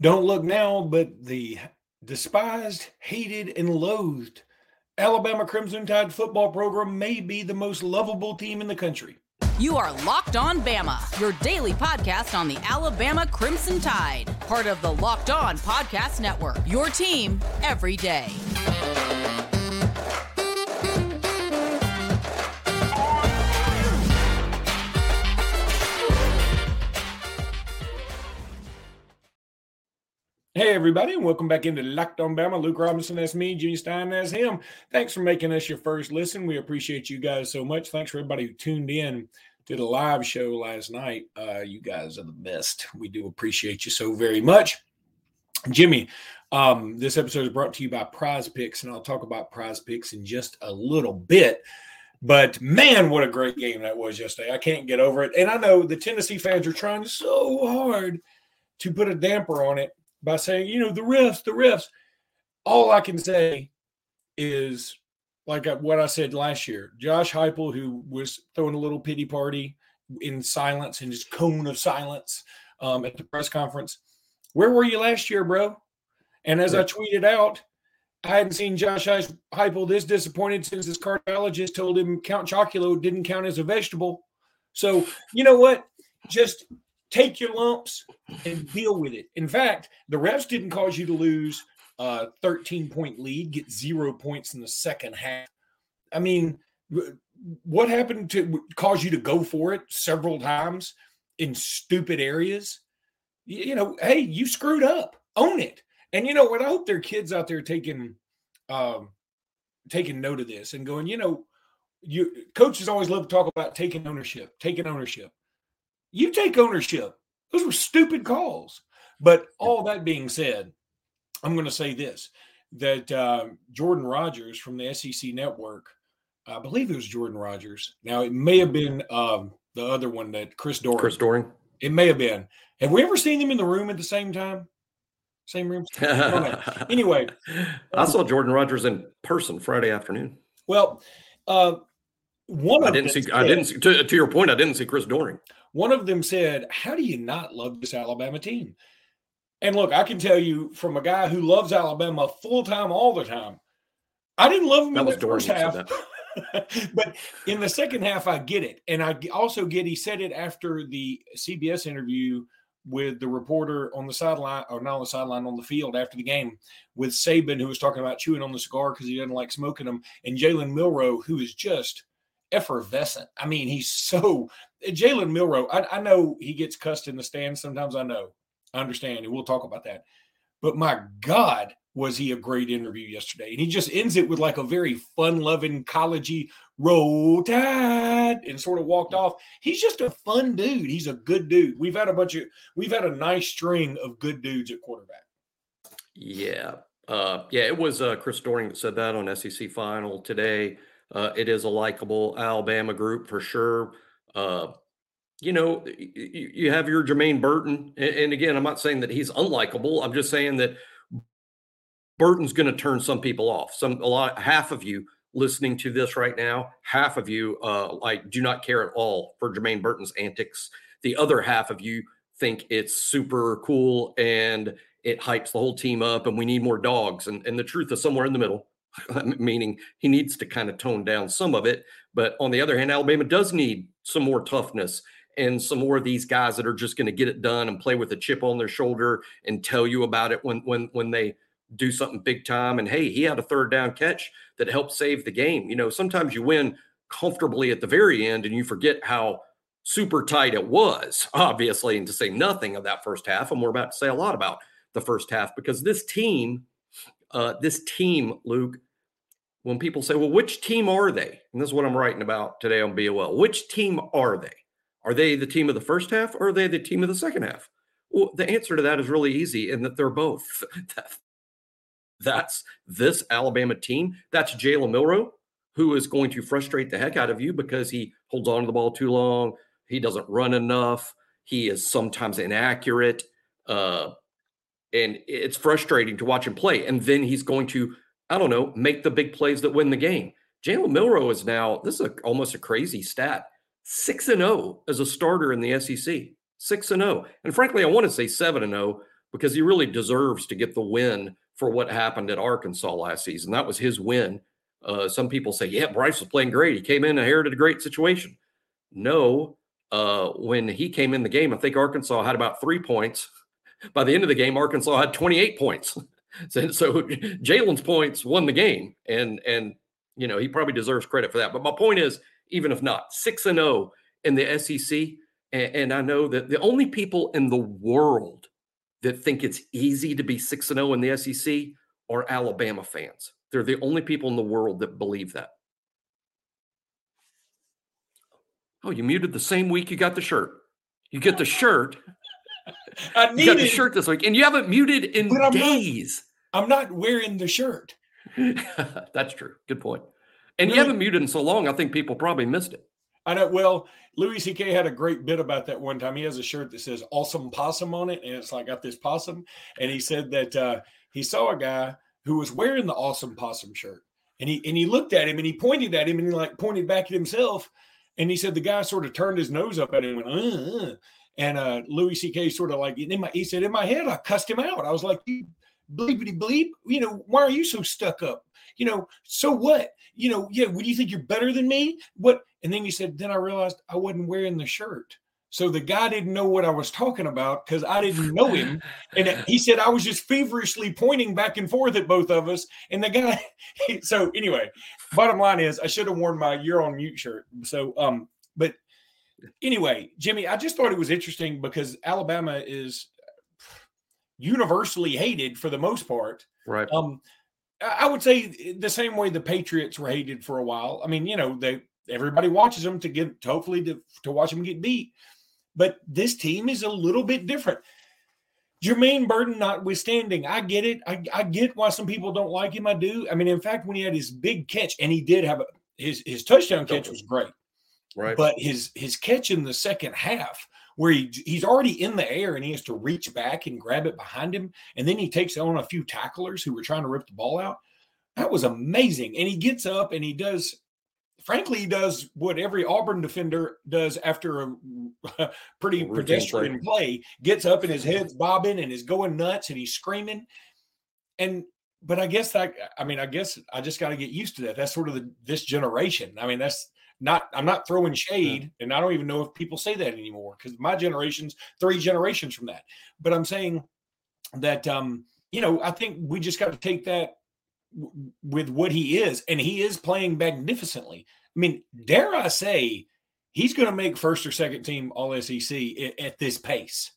Don't look now, but the despised, hated, and loathed Alabama Crimson Tide football program may be the most lovable team in the country. You are Locked On Bama, your daily podcast on the Alabama Crimson Tide, part of the Locked On Podcast Network. Your team every day. Hey, everybody, and welcome back into Locked on Bama. Luke Robinson, that's me. Jimmy Stein, that's him. Thanks for making us your first listen. We appreciate you guys so much. Thanks for everybody who tuned in to the live show last night. Uh, you guys are the best. We do appreciate you so very much. Jimmy, um, this episode is brought to you by Prize Picks, and I'll talk about Prize Picks in just a little bit. But man, what a great game that was yesterday. I can't get over it. And I know the Tennessee fans are trying so hard to put a damper on it by saying, you know, the refs, the refs. All I can say is like what I said last year. Josh Heupel, who was throwing a little pity party in silence in his cone of silence um, at the press conference. Where were you last year, bro? And as I tweeted out, I hadn't seen Josh Heupel this disappointed since his cardiologist told him Count Chocula didn't count as a vegetable. So you know what? Just take your lumps and deal with it. In fact, the refs didn't cause you to lose a 13 point lead, get zero points in the second half. I mean, what happened to cause you to go for it several times in stupid areas? You know, hey, you screwed up. Own it. And you know what? I hope there are kids out there taking um taking note of this and going, you know, you coaches always love to talk about taking ownership, taking ownership you take ownership. Those were stupid calls. But all that being said, I'm going to say this that uh, Jordan Rodgers from the SEC network, I believe it was Jordan Rodgers. Now, it may have been um, the other one that Chris Doering. Chris Doering. It may have been. Have we ever seen them in the room at the same time? Same room? anyway. I saw Jordan Rodgers in person Friday afternoon. Well, uh, one I didn't see. Said, I didn't see. To, to, your point, I didn't see Chris Doering. One of them said, "How do you not love this Alabama team?" And look, I can tell you from a guy who loves Alabama full time all the time. I didn't love them that in the first half, but in the second half, I get it, and I also get he said it after the CBS interview with the reporter on the sideline, or not on the sideline, on the field after the game with Saban, who was talking about chewing on the cigar because he doesn't like smoking them, and Jalen Milroe, who is just effervescent. I mean, he's so Jalen Milroe. I, I, know he gets cussed in the stands sometimes. I know, I understand, and we'll talk about that. But my God, was he a great interview yesterday? And he just ends it with like a very fun-loving, collegey roll tide, and sort of walked off. He's just a fun dude. He's a good dude. We've had a bunch of, we've had a nice string of good dudes at quarterback. Yeah, uh, yeah. It was uh, Chris Doering that said that on SEC Final today. Uh, it is a likable Alabama group for sure. Uh, you know, you, you, have your Jermaine Burton, and, and, again, I'm not saying that he's unlikable. I'm just saying that Burton's going to turn some people off. Some a lot, half of you listening to this right now, half of you uh, like do not care at all for Jermaine Burton's antics. The other half of you think it's super cool and it hypes the whole team up, and we need more dogs. And and the truth is somewhere in the middle. meaning he needs to kind of tone down some of it. But on the other hand, Alabama does need some more toughness and some more of these guys that are just going to get it done and play with a chip on their shoulder and tell you about it when when when they do something big time. And hey, he had a third down catch that helped save the game. You know, sometimes you win comfortably at the very end and you forget how super tight it was, obviously, and to say nothing of that first half. And we're about to say a lot about the first half because this team uh, this team, Luke, when people say, well, which team are they? And this is what I'm writing about today on BOL. Which team are they? Are they the team of the first half or are they the team of the second half? Well, the answer to that is really easy in that they're both. That's this Alabama team. That's Jalen Milroe, who is going to frustrate the heck out of you because he holds on to the ball too long. He doesn't run enough. He is sometimes inaccurate. Uh, and it's frustrating to watch him play. And then he's going to, I don't know, make the big plays that win the game. Jalen Milroe is now, this is a, almost a crazy stat, 6 and 0 as a starter in the SEC. 6 and 0. And frankly, I want to say 7 and 0, because he really deserves to get the win for what happened at Arkansas last season. That was his win. Uh, some people say, yeah, Bryce was playing great. He came in and inherited a great situation. No, uh, when he came in the game, I think Arkansas had about three points. By the end of the game, Arkansas had 28 points. so, so Jalen's points won the game, and and you know he probably deserves credit for that. But my point is, even if not, six and zero oh in the SEC, and, and I know that the only people in the world that think it's easy to be 6 and 0 in the SEC are Alabama fans. They're the only people in the world that believe that. Oh, you muted the same week you got the shirt. You get the shirt. I needed, you got the shirt this week, and you haven't muted in I'm days. Not, I'm not wearing the shirt. That's true. Good point. And really? you haven't muted in so long, I think people probably missed it. I know. Well, Louis C.K. had a great bit about that one time. He has a shirt that says "Awesome Possum" on it, and it's like got this possum. And he said that uh, he saw a guy who was wearing the "Awesome Possum" shirt, and he and he looked at him and he pointed at him and he like pointed back at himself, and he said the guy sort of turned his nose up at him and went, uh, uh. And uh, Louis C.K. sort of like in my he said in my head I cussed him out. I was like, you bleepity bleep, you know, why are you so stuck up? You know, so what? You know, yeah, what do you think you're better than me? What? And then he said, then I realized I wasn't wearing the shirt. So the guy didn't know what I was talking about because I didn't know him. And he said I was just feverishly pointing back and forth at both of us. And the guy, so anyway, bottom line is I should have worn my you're on mute shirt. So, um, anyway, Jimmy, I just thought it was interesting because Alabama is universally hated for the most part. Right. Um, I would say the same way the Patriots were hated for a while. I mean, you know, they everybody watches them to get to hopefully to, to watch them get beat. But this team is a little bit different. Jermaine Burton notwithstanding, I get it. I, I get why some people don't like him. I do. I mean, in fact, when he had his big catch, and he did have a, his his touchdown catch was great, right? But his his catch in the second half, where he he's already in the air and he has to reach back and grab it behind him, and then he takes on a few tacklers who were trying to rip the ball out. That was amazing. And he gets up and he does frankly, he does what every Auburn defender does after a pretty pedestrian play. play. Gets up and his head's bobbing and is going nuts and he's screaming. And but I guess that I mean, I guess I just got to get used to that. That's sort of the, this generation. I mean, that's not I'm not throwing shade, yeah. and I don't even know if people say that anymore because my generation's three generations from that. But I'm saying that um, you know, I think we just got to take that with what he is, and he is playing magnificently. I mean, dare I say, he's going to make first or second team All SEC at, at this pace.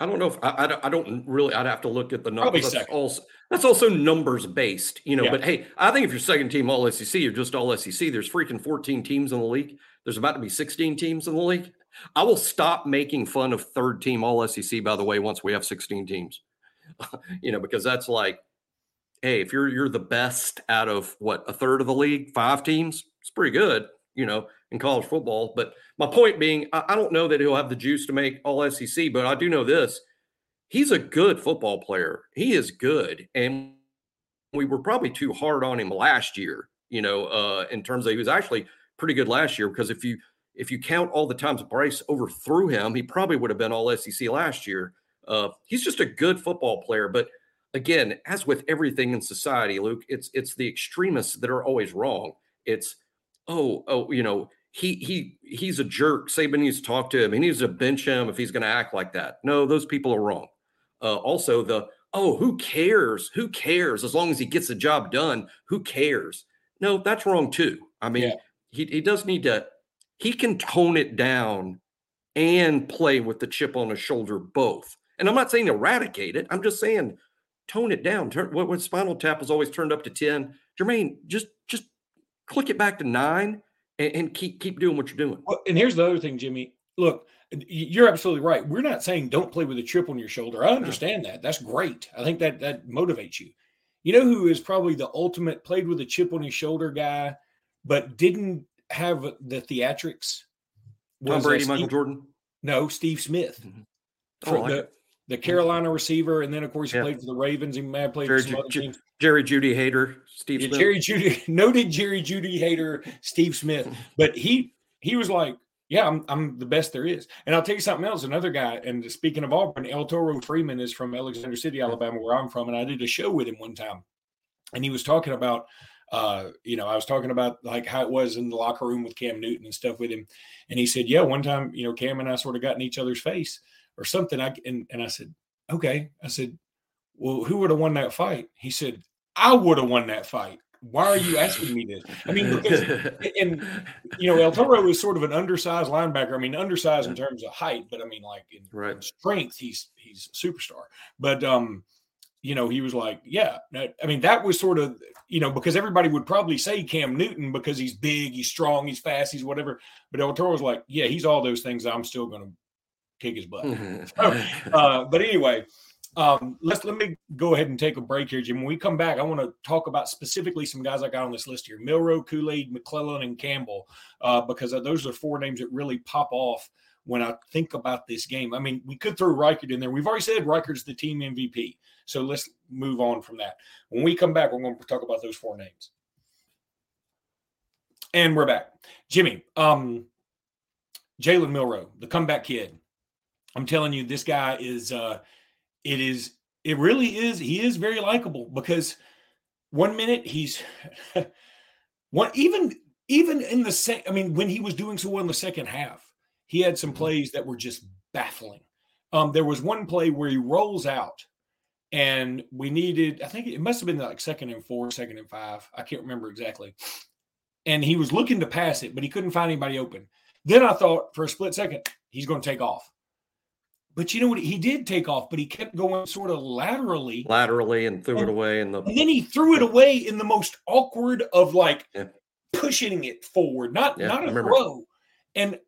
I don't know if I, I, I, don't really. I'd have to look at the numbers. That's also, that's also numbers based, you know. Yeah. But hey, I think if you're second team All SEC, you're just All SEC. There's freaking 14 teams in the league. There's about to be 16 teams in the league. I will stop making fun of third team All SEC. By the way, once we have 16 teams, you know, because that's like hey, if you're you're the best out of what a third of the league, five teams, it's pretty good, you know, in college football. But my point being, I, don't know that he'll have the juice to make all SEC, but I do know this: he's a good football player. He is good, and we were probably too hard on him last year. You know, uh, in terms of he was actually pretty good last year because if you if you count all the times Bryce overthrew him, he probably would have been all SEC last year. Uh, he's just a good football player, but again, as with everything in society, Luke, it's it's the extremists that are always wrong. It's oh oh you know he he he's a jerk. Saban needs to talk to him. He needs to bench him if he's going to act like that. No, those people are wrong. Uh, also, the oh who cares? Who cares? As long as he gets the job done, who cares? No, that's wrong too. I mean, yeah. he he does need to. He can tone it down and play with the chip on his shoulder both. And I'm not saying eradicate it. I'm just saying tone it down. Turn what, what Spinal Tap was always turned up to 10. Jermaine, just just click it back to nine and, and keep keep doing what you're doing. Well, and here's the other thing, Jimmy. Look, you're absolutely right. We're not saying don't play with a chip on your shoulder. I understand that. That's great. I think that that motivates you. You know who is probably the ultimate played with a chip on his shoulder guy, but didn't have the theatrics? Tom Brady, Michael Jordan. No, Steve Smith. Mm-hmm. Oh, the, the Carolina receiver, and then of course he yeah. played for the Ravens. He may have played Jerry, for some other teams. Jerry Jeudy hater, Steve yeah, Smith. Jerry Jeudy, noted Jerry Jeudy hater, Steve Smith. But he he was like, yeah, I'm I'm the best there is. And I'll tell you something else. Another guy, and speaking of Auburn, Eltoro Freeman is from Alexander City, Alabama, where I'm from, and I did a show with him one time, and he was talking about, uh, you know, I was talking about like how it was in the locker room with Cam Newton and stuff with him, and he said, yeah, one time, you know, Cam and I sort of got in each other's face or something. I and and I said, okay, I said, well, who would have won that fight? He said, I would have won that fight why are you asking me this? I mean, because, and you know, El Toro is sort of an undersized linebacker. I mean, undersized in terms of height, but I mean, like in right. strength, he's he's a superstar. But um, you know, he was like, yeah. I mean, that was sort of you know because everybody would probably say Cam Newton because he's big, he's strong, he's fast, he's whatever. But El Toro was like, yeah, he's all those things. I'm still going to kick his butt. so, uh, but anyway, um, let's let me go ahead and take a break here, Jim. When we come back, I want to talk about specifically some guys I got on this list here: Milroe, Kool Aid, McClellan, and Campbell, uh, because those are four names that really pop off when I think about this game. I mean, we could throw Reichard in there. We've already said Reichard's the team MVP, so let's move on from that. When we come back, we're going to talk about those four names. And we're back, Jimmy. Um, Jalen Milroe, the comeback kid. I'm telling you, this guy is. Uh, it is it really is he is very likable because one minute he's one even even in the same i mean when he was doing so well in the second half he had some mm-hmm. plays that were just baffling um there was one play where he rolls out and we needed i think it must have been like second and four second and five i can't remember exactly and he was looking to pass it but he couldn't find anybody open then i thought for a split second he's going to take off but you know what? He did take off, but he kept going sort of laterally, laterally, and threw and, it away. In the and then he threw it away in the most awkward of like yeah. pushing it forward, not yeah, not a throw. And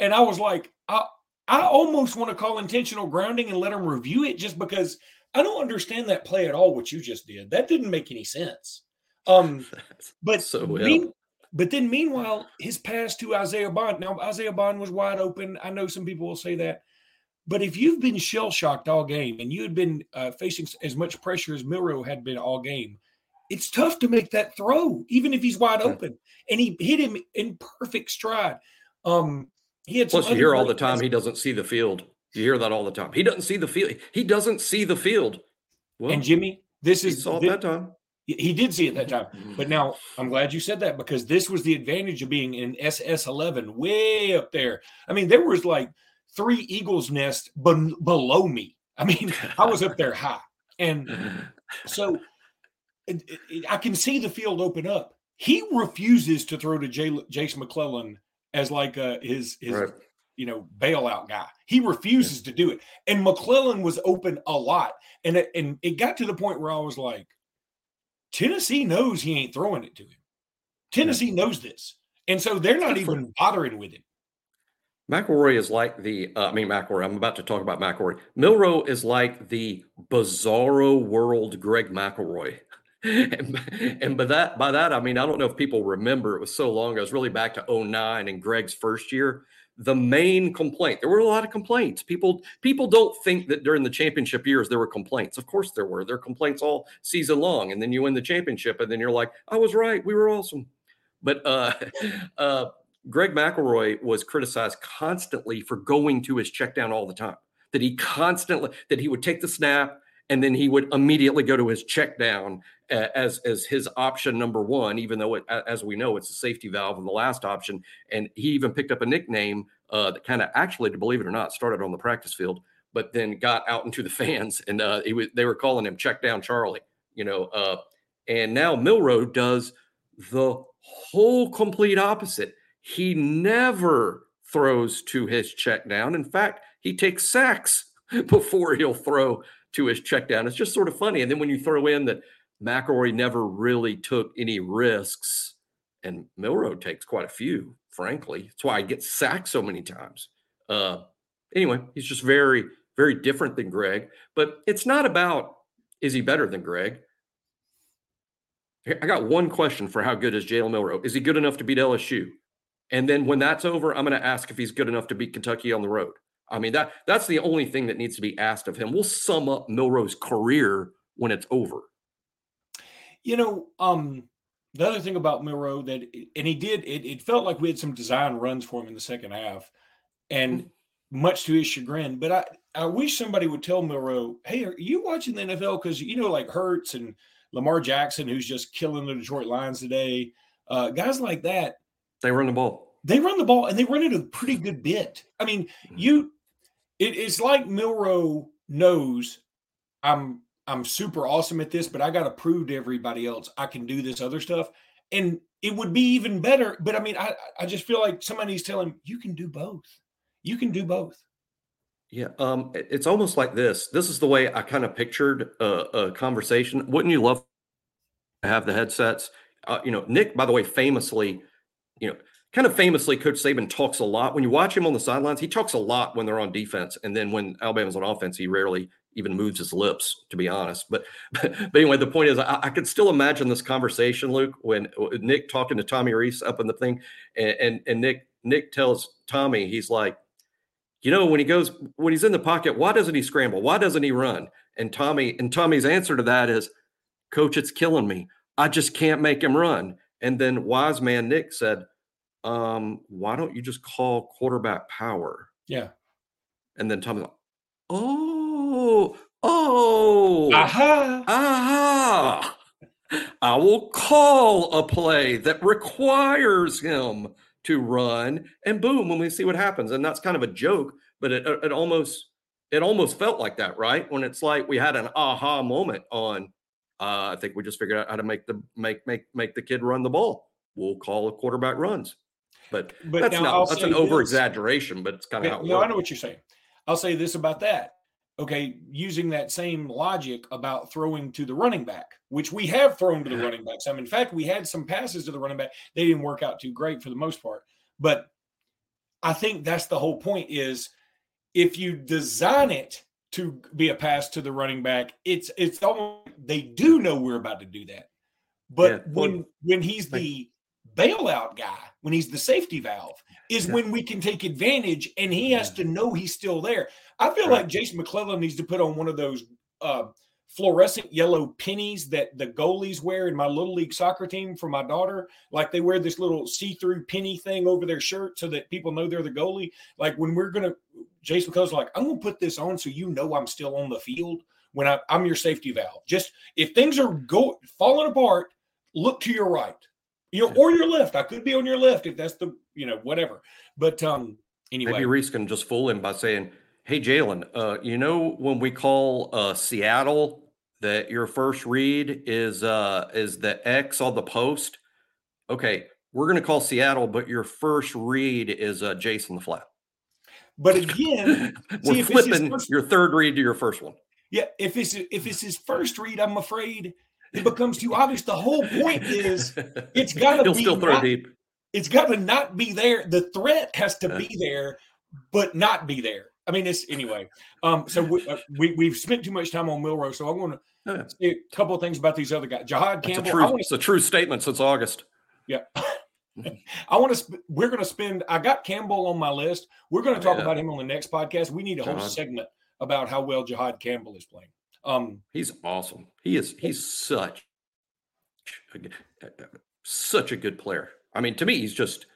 and I was like, I I almost want to call intentional grounding and let him review it just because I don't understand that play at all. What you just did, that didn't make any sense. Um, but so mean, but then meanwhile, his pass to Isaiah Bond. Now Isaiah Bond was wide open. I know some people will say that. But if you've been shell shocked all game and you had been uh, facing as much pressure as Milroe had been all game, it's tough to make that throw, even if he's wide open. And he hit him in perfect stride. Um, he had plus you hear all the time he doesn't see the field. You hear that all the time. He doesn't see the field. He doesn't see the field. Well, and Jimmy, this is saw this, that time. He did see it that time. But now I'm glad you said that because this was the advantage of being in SS11 way up there. I mean, there was like three eagles nest be- below me. I mean, I was up there high. And so it, it, I can see the field open up. He refuses to throw to Jay, Jase McClellan as like uh, his his right. you know bailout guy. He refuses yeah. to do it. And McClellan was open a lot, and it, and it got to the point where I was like, Tennessee knows he ain't throwing it to him. Tennessee yeah. knows this, and so they're not even bothering with him. McElroy is like the, uh, I mean, McElroy, I'm about to talk about McElroy. Milroe is like the bizarro world Greg McElroy. and, and by that, by that, I mean, I don't know if people remember, it was so long ago, it was really back to 09 and Greg's first year. The main complaint, there were a lot of complaints. People, people don't think that during the championship years there were complaints. Of course there were. There were complaints all season long. And then you win the championship, and then you're like, I was right, we were awesome. But uh, uh, Greg McElroy was criticized constantly for going to his check down all the time. That he constantly that he would take the snap and then he would immediately go to his check down as as his option number one, even though it, as we know it's a safety valve in the last option. And he even picked up a nickname uh, that kind of actually, to believe it or not, started on the practice field, but then got out into the fans, and uh, was, they were calling him check down Charlie. You know, uh, and now Milroe does the whole complete opposite he never throws to his check down. In fact, he takes sacks before he'll throw to his check down. It's just sort of funny. And then when you throw in that McElroy never really took any risks, and Milroe takes quite a few, frankly. That's why I get sacked so many times. Uh, anyway, he's just very, very different than Greg. But it's not about is he better than Greg? I got one question for how good is Jalen Milroe? Is he good enough to beat LSU? And then when that's over, I'm going to ask if he's good enough to beat Kentucky on the road. I mean, that that's the only thing that needs to be asked of him. We'll sum up Milroe's career when it's over. You know, um, the other thing about Milroe that, and he did, it, it felt like we had some design runs for him in the second half, and mm-hmm. much to his chagrin. But I, I wish somebody would tell Milroe, hey, are you watching the NFL? Because you know, like Hurts and Lamar Jackson, who's just killing the Detroit Lions today, uh, guys like that. They run the ball. They run the ball, and they run it a pretty good bit. I mean, mm-hmm. you, it, it's like Milroe knows I'm I'm super awesome at this, but I got to prove to everybody else I can do this other stuff. And it would be even better. But I mean, I, I just feel like somebody's telling you can do both. You can do both. Yeah, um, it's almost like this. This is the way I kind of pictured a, a conversation. Wouldn't you love to have the headsets? Uh, you know, Nick, by the way, famously, you know, kind of famously, Coach Saban talks a lot. When you watch him on the sidelines, he talks a lot when they're on defense, and then when Alabama's on offense, he rarely even moves his lips, to be honest. But but, anyway, the point is, I, I, could still imagine this conversation, Luke, when uh, Nick talking to Tommy Rees up in the thing, and, and and Nick Nick tells Tommy, he's like, you know, when he goes when he's in the pocket, why doesn't he scramble? Why doesn't he run? And Tommy and Tommy's answer to that is, Coach, it's killing me. I just can't make him run. And then wise man Nick said, um, why don't you just call quarterback power? Yeah. And then Tommy, oh Oh, oh, aha, aha. I will call a play that requires him to run, and boom, when we see what happens. And that's kind of a joke, but it, it almost it almost felt like that, right? When it's like we had an aha moment on. Uh, I think we just figured out how to make the make make make the kid run the ball. We'll call a quarterback runs, but, but that's not that's an over exaggeration, but it's kind of yeah, how. no, I know what you're saying. I'll say this about that okay, using that same logic about throwing to the running back, which we have thrown to the running back mean, in fact, we had some passes to the running back. They didn't work out too great for the most part. But I think that's the whole point is if you design it to be a pass to the running back, it's it's almost they do know we're about to do that. But yeah. when when he's the bailout guy, when he's the safety valve, is yeah. when we can take advantage and he has to know he's still there. I feel right. like Jason McClellan needs to put on one of those uh, fluorescent yellow pennies that the goalies wear in my little league soccer team for my daughter. Like they wear this little see-through penny thing over their shirt so that people know they're the goalie. Like when we're gonna, Jason McClellan's like, I'm gonna put this on so you know I'm still on the field when I, am your safety valve. Just if things are go falling apart, look to your right, you know, or your left. I could be on your left if that's the, you know, whatever. But um, anyway, maybe Rees can just fool him by saying Hey, Jalen, uh, you know when we call uh, Seattle that your first read is uh, is the X on the post? Okay, we're going to call Seattle, but your first read is uh, Jason the Flat. But again, we're see, flipping first, your third read to your first one. Yeah, if it's if it's his first read, I'm afraid it becomes too obvious. The whole point is it's got to be still throw not, deep. It's got to not be there. The threat has to be there, but not be there. I mean, it's anyway. Um, so we, uh, we have spent too much time on Milroe, so I'm going to yeah. say a couple of things about these other guys. Jihaad Campbell. A true, wanna, it's a true statement since August. Yeah. I want to. Sp- we're going to spend. I got Campbell on my list. We're going to talk yeah. about him on the next podcast. We need a whole segment about how well Jihaad Campbell is playing. Um, he's awesome. He is. He's such such a good player. I mean, to me, he's just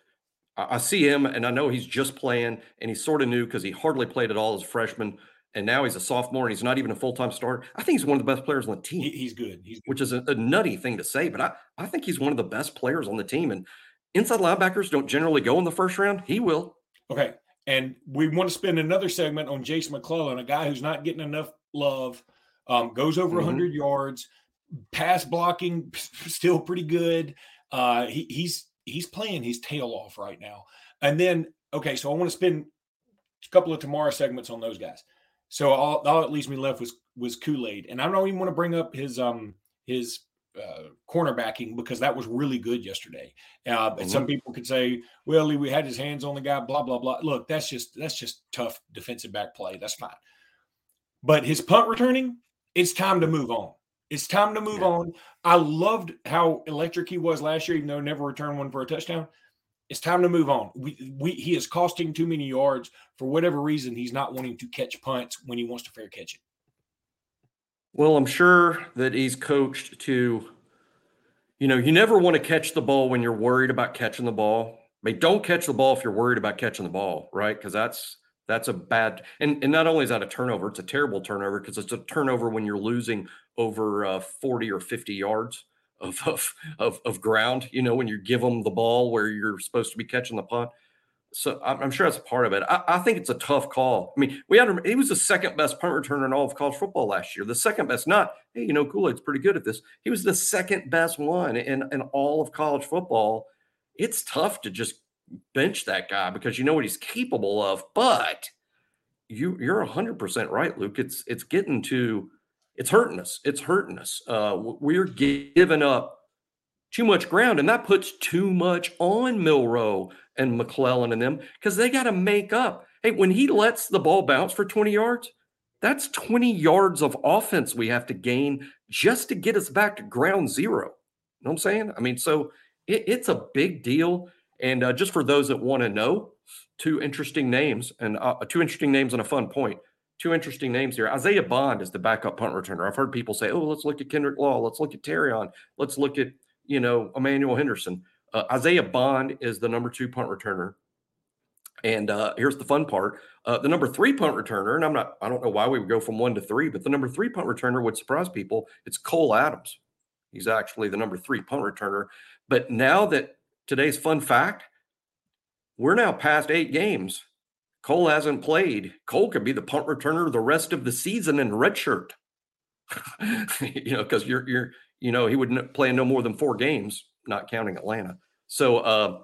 I, see him and I know he's just playing and he's sort of new because he hardly played at all as a freshman. And now he's a sophomore and he's not even a full time starter. I think he's one of the best players on the team. He, he's, good. he's good. Which is a, a nutty thing to say, but I, I think he's one of the best players on the team. And inside linebackers don't generally go in the first round. He will. Okay. And we want to spend another segment on Jason McClellan, a guy who's not getting enough love, um, goes over mm-hmm. 100 yards, pass blocking still pretty good. Uh, he, he's he's playing his tail off right now. And then, okay, so I want to spend a couple of tomorrow segments on those guys. So all, all that leaves me left was was Kool Aid, and I don't even want to bring up his um his uh, cornerbacking because that was really good yesterday. Uh, mm-hmm. And some people could say, "Well, we had his hands on the guy." Blah blah blah. Look, that's just that's just tough defensive back play. That's fine. But his punt returning, it's time to move on. It's time to move yeah. on. I loved how electric he was last year, even though never returned one for a touchdown. It's time to move on. We, we he is costing too many yards for whatever reason. He's not wanting to catch punts when he wants to fair catch it. Well, I'm sure that he's coached to, you know, you never want to catch the ball when you're worried about catching the ball. I mean, don't catch the ball if you're worried about catching the ball, right? Because that's that's a bad and, and not only is that a turnover, it's a terrible turnover because it's a turnover when you're losing over uh, 40 or 50 yards of, of of ground, you know, when you give them the ball where you're supposed to be catching the punt so I'm sure that's a part of it. I, I, think it's a tough call. I mean, we had he was the second best punt returner in all of college football last year. The second best, not hey, you know, Kool Aid's pretty good at this. He was the second best one in in all of college football. It's tough to just bench that guy because you know what he's capable of. But you you're 100 percent right, Luke. It's it's getting to it's hurting us. It's hurting us. Uh, we're giving up too much ground, and that puts too much on Milroe and McClellan and them because they got to make up. Hey, when he lets the ball bounce for 20 yards, that's 20 yards of offense we have to gain just to get us back to ground zero. You know what I'm saying? I mean, so it, it's a big deal. And uh, just for those that want to know, two interesting names and uh, two interesting names and a fun point. Two interesting names here. Isaiah Bond is the backup punt returner. I've heard people say, "Oh, let's look at Kendrick Law. Let's look at Terrion. Let's look at you know Emmanuel Henderson." Uh, Isaiah Bond is the number two punt returner. And uh, here's the fun part: uh, the number three punt returner, and I'm not, I don't know why we would go from one to three, but the number three punt returner would surprise people. It's Cole Adams. He's actually the number three punt returner. But now that today's fun fact, we're now past eight games. Cole hasn't played. Cole could be the punt returner the rest of the season in redshirt. you know, because you're you're you know he would play no more than four games not counting Atlanta. So uh,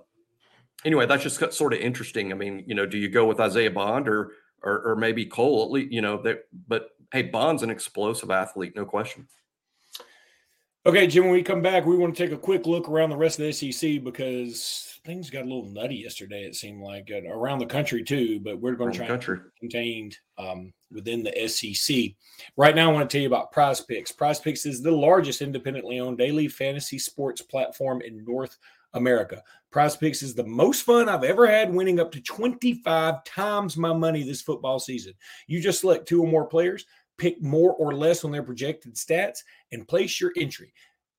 anyway, that's just sort of interesting. I mean, you know, do you go with Isaiah Bond or or, or maybe Cole at least? You know, that. But hey, Bond's an explosive athlete, no question. Okay, Jim, when we come back, we want to take a quick look around the rest of the SEC because things got a little nutty yesterday, it seemed like, uh, around the country too, but we're going to try country. contained um, within the SEC. Right now, I want to tell you about Prize Picks. Prize Picks is the largest independently owned daily fantasy sports platform in North America. Prize Picks is the most fun I've ever had, winning up to 25 times my money this football season. You just select two or more players pick more or less on their projected stats, and place your entry.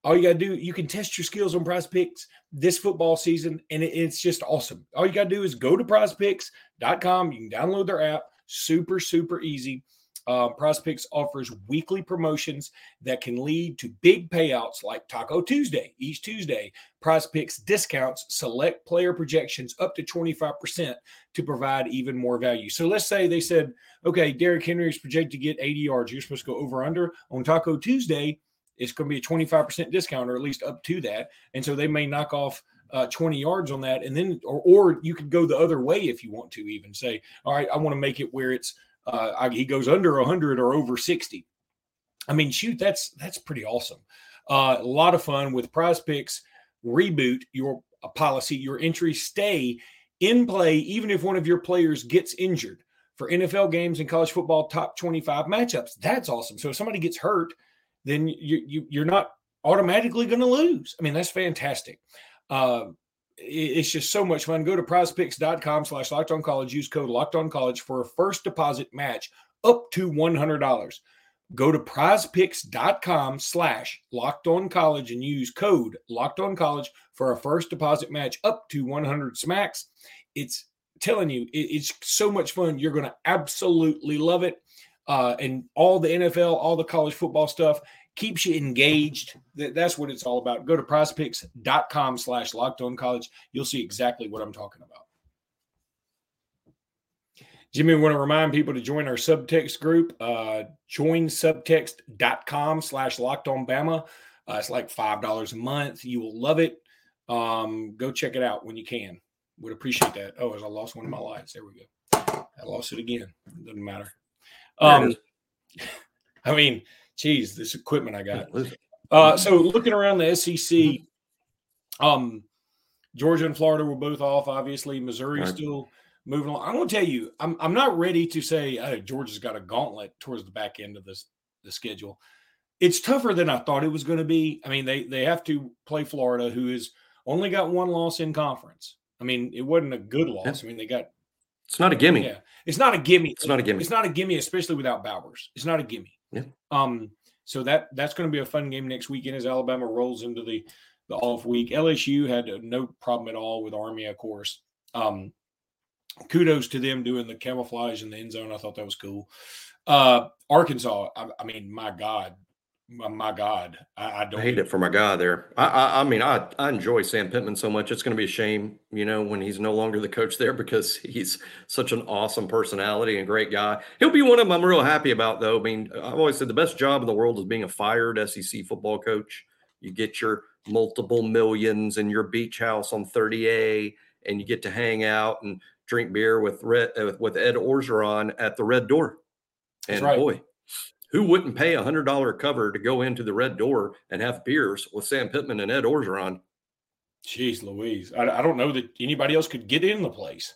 All you got to do, you can test your skills on prize picks this football season, and it's just awesome. All you got to do is go to prizepicks.com. You can download their app, super, super easy. Uh, Prize Picks offers weekly promotions that can lead to big payouts like Taco Tuesday each Tuesday. Prize Picks discounts select player projections up to 25% to provide even more value. So let's say they said, okay, Derrick Henry is projected to get 80 yards. You're supposed to go over under. On Taco Tuesday, it's going to be a 25% discount or at least up to that. And so they may knock off uh, 20 yards on that. And then, or, or you could go the other way if you want to even say, all right, I want to make it where it's uh, I, he goes under 100 or over 60. I mean, shoot, that's that's pretty awesome. Uh, a lot of fun with Prize Picks. Reboot your policy, your entry stay in play, even if one of your players gets injured for NFL games and college football top 25 matchups. That's awesome. So if somebody gets hurt, then you, you you're not automatically going to lose. I mean, that's fantastic. Uh, it's just so much fun. Go to prizepicks.com slash locked on college. Use code locked on college for a first deposit match up to $100. Go to prizepicks.com slash locked on college and use code locked on college for a first deposit match up to 100 smacks. It's telling you, it's so much fun. You're going to absolutely love it. Uh, and all the NFL, all the college football stuff keeps you engaged. That's what it's all about. Go to prizepicks.com slash locked on college. You'll see exactly what I'm talking about. Jimmy, we want to remind people to join our subtext group. Uh, join subtext.com slash locked on Bama. Uh, it's like $5 a month. You will love it. Um, go check it out when you can. Would appreciate that. Oh, as I lost one of my lights. There we go. I lost it again. Doesn't matter. Um, I mean, geez, this equipment I got. Uh, so looking around the SEC, um, Georgia and Florida were both off. Obviously, Missouri right. still moving on. I'm going to tell you, I'm I'm not ready to say hey, Georgia's got a gauntlet towards the back end of this the schedule. It's tougher than I thought it was going to be. I mean, they they have to play Florida, who has only got one loss in conference. I mean, it wasn't a good loss. I mean, they got. It's not a gimme. Yeah, it's not a gimme. It's not a gimme. It's not a gimme, especially without Bowers. It's not a gimme. Yeah. Um. So that that's going to be a fun game next weekend as Alabama rolls into the the off week. LSU had no problem at all with Army, of course. Um, kudos to them doing the camouflage in the end zone. I thought that was cool. Uh, Arkansas, I, I mean, my God, my God, I, I don't I hate it for my guy there. I, I, I mean, I, I enjoy Sam Pittman so much. It's going to be a shame, you know, when he's no longer the coach there because he's such an awesome personality and great guy. He'll be one of them I'm real happy about, though. I mean, I've always said the best job in the world is being a fired SEC football coach. You get your multiple millions in your beach house on 30A, and you get to hang out and drink beer with Red, uh, with Ed Orgeron at the Red Door. And right. boy, who wouldn't pay a hundred dollar cover to go into the red door and have beers with Sam Pittman and Ed Orgeron? Jeez Louise. I, I don't know that anybody else could get in the place.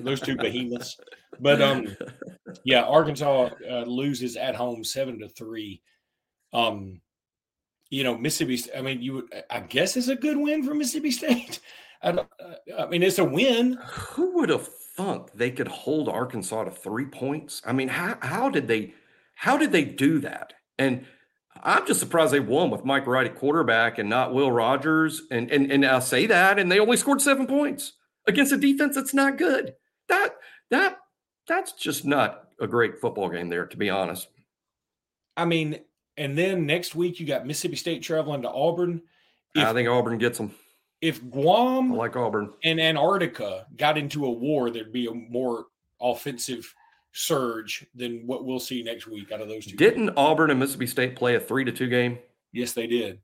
Those two behemoths. But um yeah, Arkansas uh, loses at home seven to three. Um, you know, Mississippi. I mean, you would. I guess it's a good win for Mississippi State. I, uh, I mean, it's a win. Who would have thunk they could hold Arkansas to three points? I mean, how how did they? How did they do that? And I'm just surprised they won with Mike Wright at quarterback and not Will Rogers. And and and I'll say that, and they only scored seven points against a defense that's not good. That that that's just not a great football game there, to be honest. I mean, and then next week you got Mississippi State traveling to Auburn. If, I think Auburn gets them. If Guam I like Auburn and Antarctica got into a war, there'd be a more offensive surge than what we'll see next week out of those two. Didn't games. Auburn and Mississippi State play a three to two game? Yes, they did.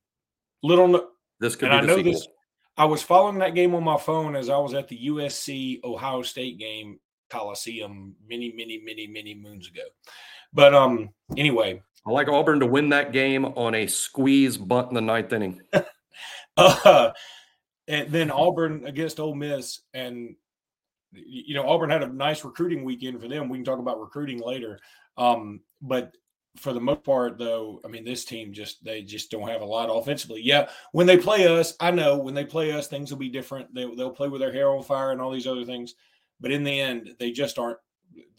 Little. No, this could be I know sequel. This, I was following that game on my phone as I was at the USC Ohio State game Coliseum many, many, many, many moons ago. But um, anyway, I like Auburn to win that game on a squeeze bunt in the ninth inning. uh, and then Auburn against Ole Miss, and you know Auburn had a nice recruiting weekend for them. We can talk about recruiting later, um, but for the most part, though, I mean, this team just they just don't have a lot offensively. Yeah, when they play us, I know when they play us, things will be different. They they'll play with their hair on fire and all these other things, but in the end, they just aren't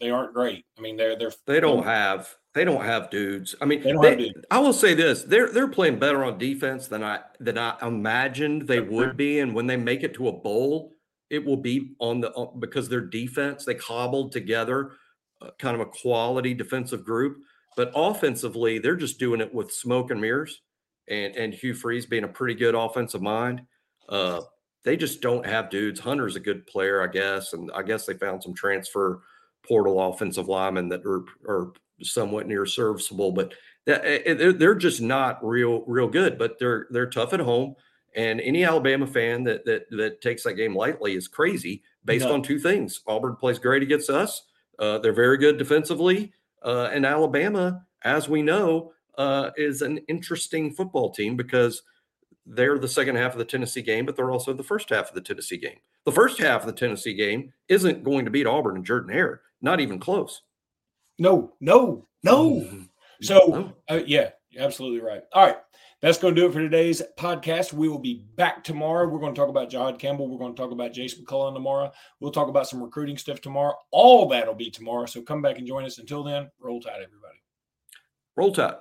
they aren't great. I mean, they're they're they don't have they don't have dudes. I mean, they they, I will say this: they're they're playing better on defense than I than I imagined they would be. And when they make it to a bowl, it will be on the because their defense they cobbled together uh, kind of a quality defensive group. But offensively, they're just doing it with smoke and mirrors. And and Hugh Freeze being a pretty good offensive mind. Uh, they just don't have dudes. Hunter's a good player, I guess, and I guess they found some transfer portal offensive linemen that are, are somewhat near serviceable, but eh, eh, they're just not real real good. But they're they're tough at home, and any Alabama fan that that that takes that game lightly is crazy based no. on two things: Auburn plays great against us. Uh, they're very good defensively, uh, and Alabama, as we know, uh, is an interesting football team because they're the second half of the Tennessee game, but they're also the first half of the Tennessee game. The first half of the Tennessee game isn't going to beat Auburn and Jordan Hare, not even close. No, no, no. Mm-hmm. So, uh, yeah, absolutely right. All right. That's going to do it for today's podcast. We will be back tomorrow. We're going to talk about Jihaad Campbell. We're going to talk about Jason McCullough tomorrow. We'll talk about some recruiting stuff tomorrow. All that'll be tomorrow. So come back and join us. Until then, roll tide, everybody. Roll tide.